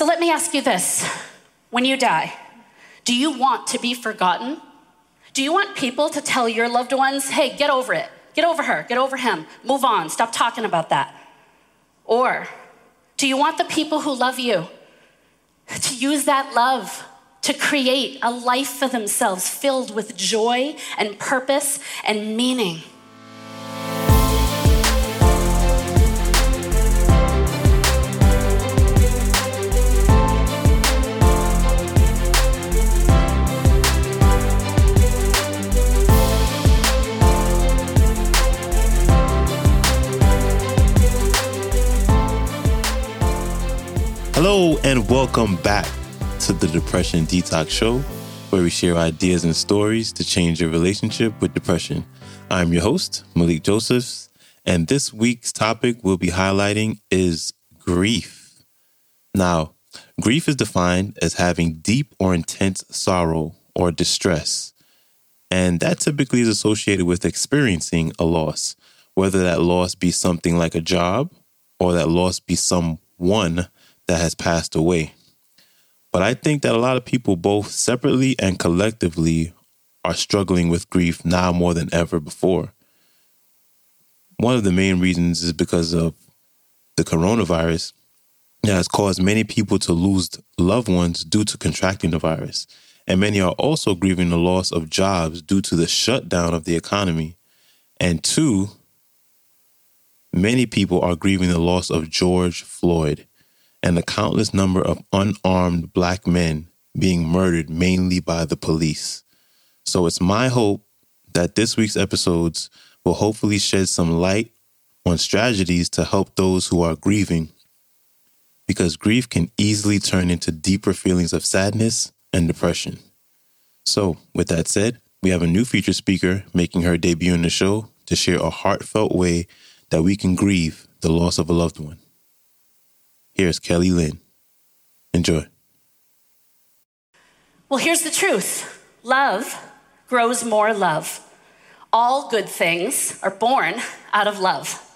So let me ask you this when you die, do you want to be forgotten? Do you want people to tell your loved ones, hey, get over it, get over her, get over him, move on, stop talking about that? Or do you want the people who love you to use that love to create a life for themselves filled with joy and purpose and meaning? Hello, and welcome back to the Depression Detox Show, where we share ideas and stories to change your relationship with depression. I'm your host, Malikee Josephs, and this week's topic we'll be highlighting is grief. Now, grief is defined as having deep or intense sorrow or distress, and that typically is associated with experiencing a loss, whether that loss be something like a job or that loss be someone that has passed away. But I think that a lot of people, both separately and collectively, are struggling with grief now more than ever before. One of the main reasons is because of the coronavirus that has caused many people to lose loved ones due to contracting the virus. And many are also grieving the loss of jobs due to the shutdown of the economy. And two, many people are grieving the loss of George Floyd and the countless number of unarmed black men being murdered mainly by the police. So it's my hope that this week's episodes will hopefully shed some light on strategies to help those who are grieving because grief can easily turn into deeper feelings of sadness and depression. So, with that said, we have a new featured speaker making her debut in the show to share a heartfelt way that we can grieve the loss of a loved one. Here's Kelley Lynn. Enjoy. Well, here's the truth love grows more love. All good things are born out of love.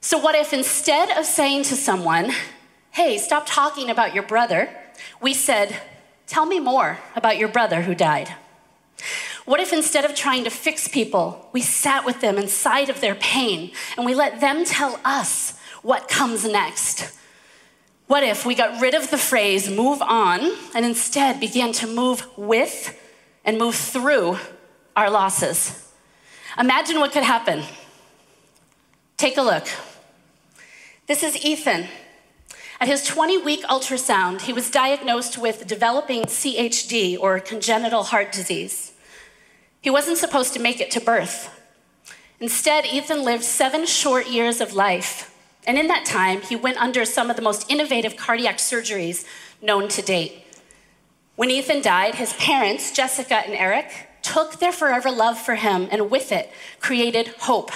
So, what if instead of saying to someone, hey, stop talking about your brother, we said, tell me more about your brother who died? What if instead of trying to fix people, we sat with them inside of their pain and we let them tell us what comes next? What if we got rid of the phrase move on and instead began to move with and move through our losses? Imagine what could happen. Take a look. This is Ethan. At his 20 week ultrasound, he was diagnosed with developing CHD or congenital heart disease. He wasn't supposed to make it to birth. Instead, Ethan lived seven short years of life and in that time, he went under some of the most innovative cardiac surgeries known to date. When Ethan died, his parents, Jessica and Eric, took their forever love for him and with it created hope.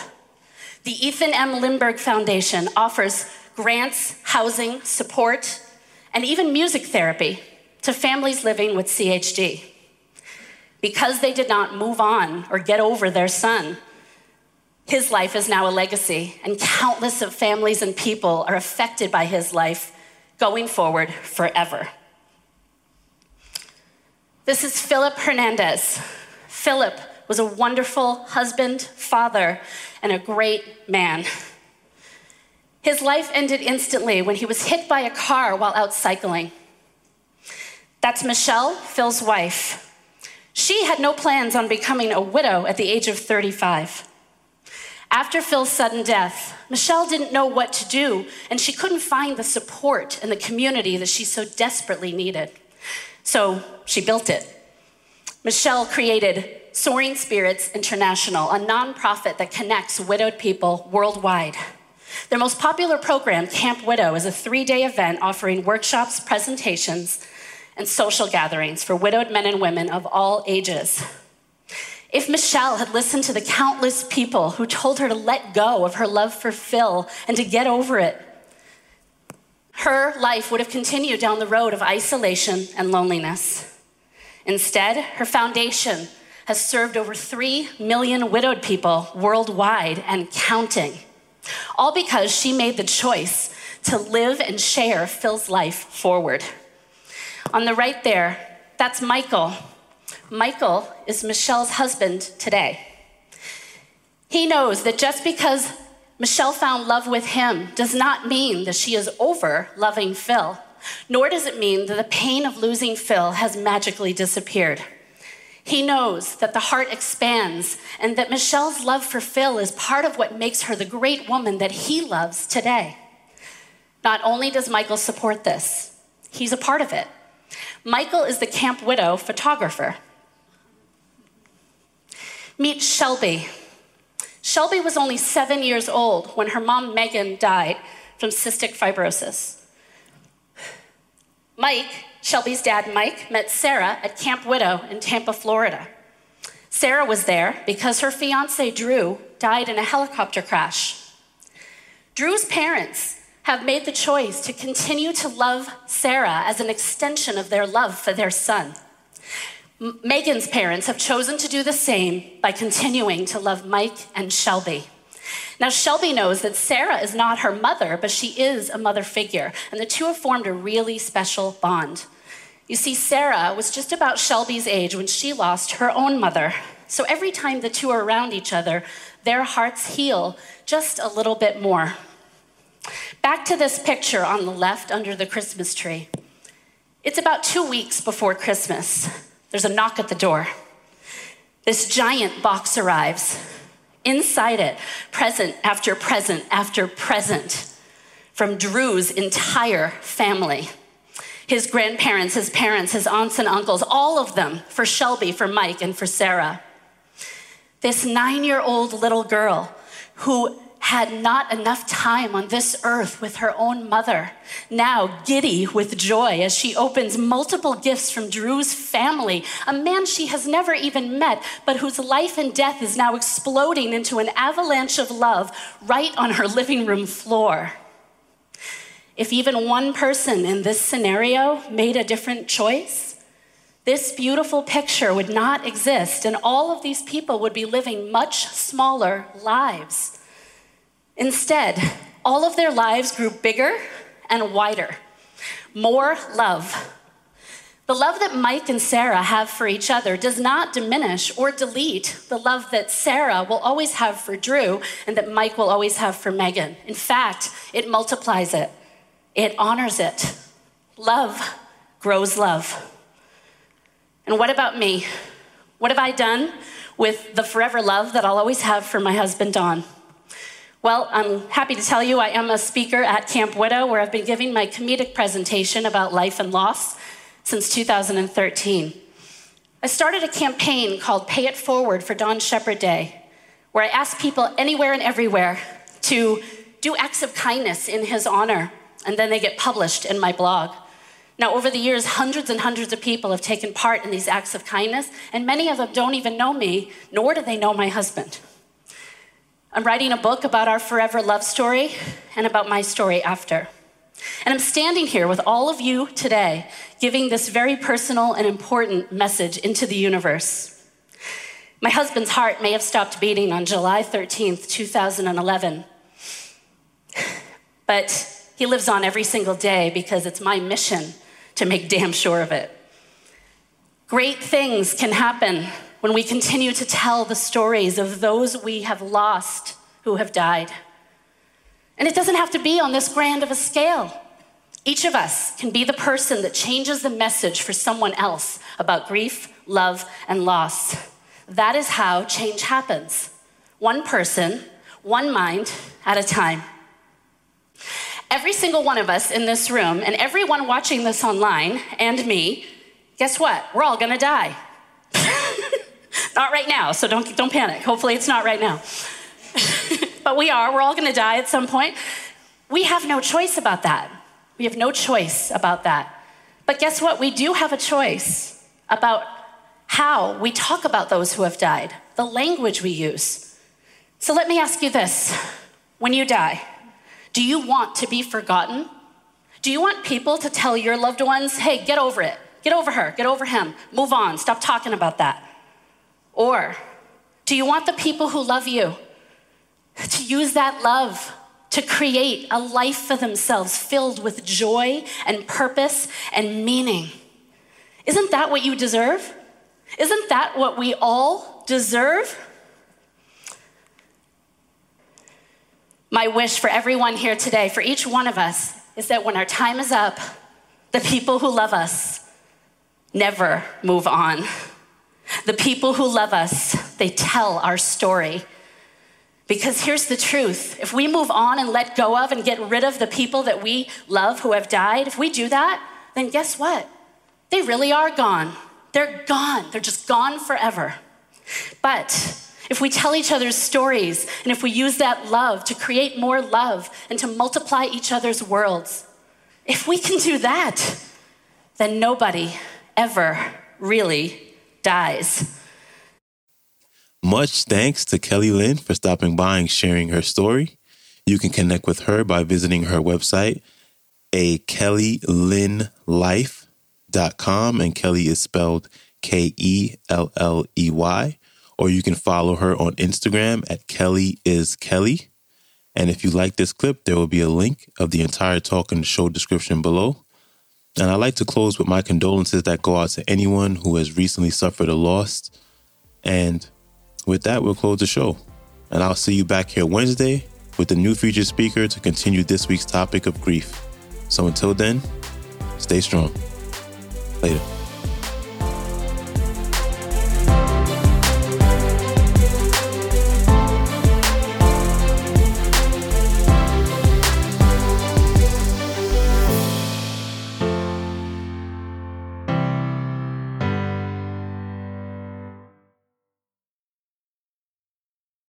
The Ethan M. Lindbergh Foundation offers grants, housing, support, and even music therapy to families living with CHD. Because they did not move on or get over their son, his life is now a legacy, and countless of families and people are affected by his life going forward forever. This is Philip Hernandez. Philip was a wonderful husband, father, and a great man. His life ended instantly when he was hit by a car while out cycling. That's Michelle, Phil's wife. She had no plans on becoming a widow at the age of 35. After Phil's sudden death, Michelle didn't know what to do, and she couldn't find the support and the community that she so desperately needed. So she built it. Michelle created Soaring Spirits International, a nonprofit that connects widowed people worldwide. Their most popular program, Camp Widow, is a three day event offering workshops, presentations, and social gatherings for widowed men and women of all ages. If Michelle had listened to the countless people who told her to let go of her love for Phil and to get over it, her life would have continued down the road of isolation and loneliness. Instead, her foundation has served over 3 million widowed people worldwide and counting. All because she made the choice to live and share Phil's life forward. On the right there, that's Michael. Michael is Michelle's husband today. He knows that just because Michelle found love with him does not mean that she is over loving Phil, nor does it mean that the pain of losing Phil has magically disappeared. He knows that the heart expands and that Michelle's love for Phil is part of what makes her the great woman that he loves today. Not only does Michael support this, he's a part of it. Michael is the Camp Widow photographer. Meet Shelby. Shelby was only seven years old when her mom, Megan, died from cystic fibrosis. Mike, Shelby's dad, Mike, met Sarah at Camp Widow in Tampa, Florida. Sarah was there because her fiance, Drew, died in a helicopter crash. Drew's parents have made the choice to continue to love Sarah as an extension of their love for their son. Megan's parents have chosen to do the same by continuing to love Mike and Shelby. Now, Shelby knows that Sarah is not her mother, but she is a mother figure, and the two have formed a really special bond. You see, Sarah was just about Shelby's age when she lost her own mother. So every time the two are around each other, their hearts heal just a little bit more. Back to this picture on the left under the Christmas tree. It's about two weeks before Christmas. There's a knock at the door. This giant box arrives. Inside it, present after present after present from Drew's entire family. His grandparents, his parents, his aunts and uncles, all of them for Shelby, for Mike, and for Sarah. This nine year old little girl who had not enough time on this earth with her own mother, now giddy with joy as she opens multiple gifts from Drew's family, a man she has never even met, but whose life and death is now exploding into an avalanche of love right on her living room floor. If even one person in this scenario made a different choice, this beautiful picture would not exist, and all of these people would be living much smaller lives. Instead, all of their lives grew bigger and wider. More love. The love that Mike and Sarah have for each other does not diminish or delete the love that Sarah will always have for Drew and that Mike will always have for Megan. In fact, it multiplies it, it honors it. Love grows love. And what about me? What have I done with the forever love that I'll always have for my husband, Don? Well, I'm happy to tell you I am a speaker at Camp Widow, where I've been giving my comedic presentation about life and loss since 2013. I started a campaign called Pay It Forward for Don Shepherd Day, where I ask people anywhere and everywhere to do acts of kindness in his honor, and then they get published in my blog. Now, over the years, hundreds and hundreds of people have taken part in these acts of kindness, and many of them don't even know me, nor do they know my husband. I'm writing a book about our forever love story and about my story after. And I'm standing here with all of you today, giving this very personal and important message into the universe. My husband's heart may have stopped beating on July 13th, 2011. But he lives on every single day because it's my mission to make damn sure of it. Great things can happen when we continue to tell the stories of those we have lost who have died. And it doesn't have to be on this grand of a scale. Each of us can be the person that changes the message for someone else about grief, love, and loss. That is how change happens one person, one mind at a time. Every single one of us in this room, and everyone watching this online, and me, guess what? We're all gonna die. Not right now, so don't, don't panic. Hopefully, it's not right now. but we are. We're all going to die at some point. We have no choice about that. We have no choice about that. But guess what? We do have a choice about how we talk about those who have died, the language we use. So let me ask you this when you die, do you want to be forgotten? Do you want people to tell your loved ones, hey, get over it, get over her, get over him, move on, stop talking about that? Or do you want the people who love you to use that love to create a life for themselves filled with joy and purpose and meaning. Isn't that what you deserve? Isn't that what we all deserve? My wish for everyone here today, for each one of us, is that when our time is up, the people who love us never move on. The people who love us, they tell our story. Because here's the truth if we move on and let go of and get rid of the people that we love who have died, if we do that, then guess what? They really are gone. They're gone. They're just gone forever. But if we tell each other's stories and if we use that love to create more love and to multiply each other's worlds, if we can do that, then nobody ever really dies. Much thanks to Kelley Lynn for stopping by and sharing her story. You can connect with her by visiting her website, a kelleylynnlife.com, and Kelley is spelled K E L L E Y. Or you can follow her on Instagram at Kelley is Kelley. And if you like this clip, there will be a link of the entire talk in the show description below. And I'd like to close with my condolences that go out to anyone who has recently suffered a loss. And with that, we'll close the show. And I'll see you back here Wednesday with a new featured speaker to continue this week's topic of grief. So until then, stay strong. Later.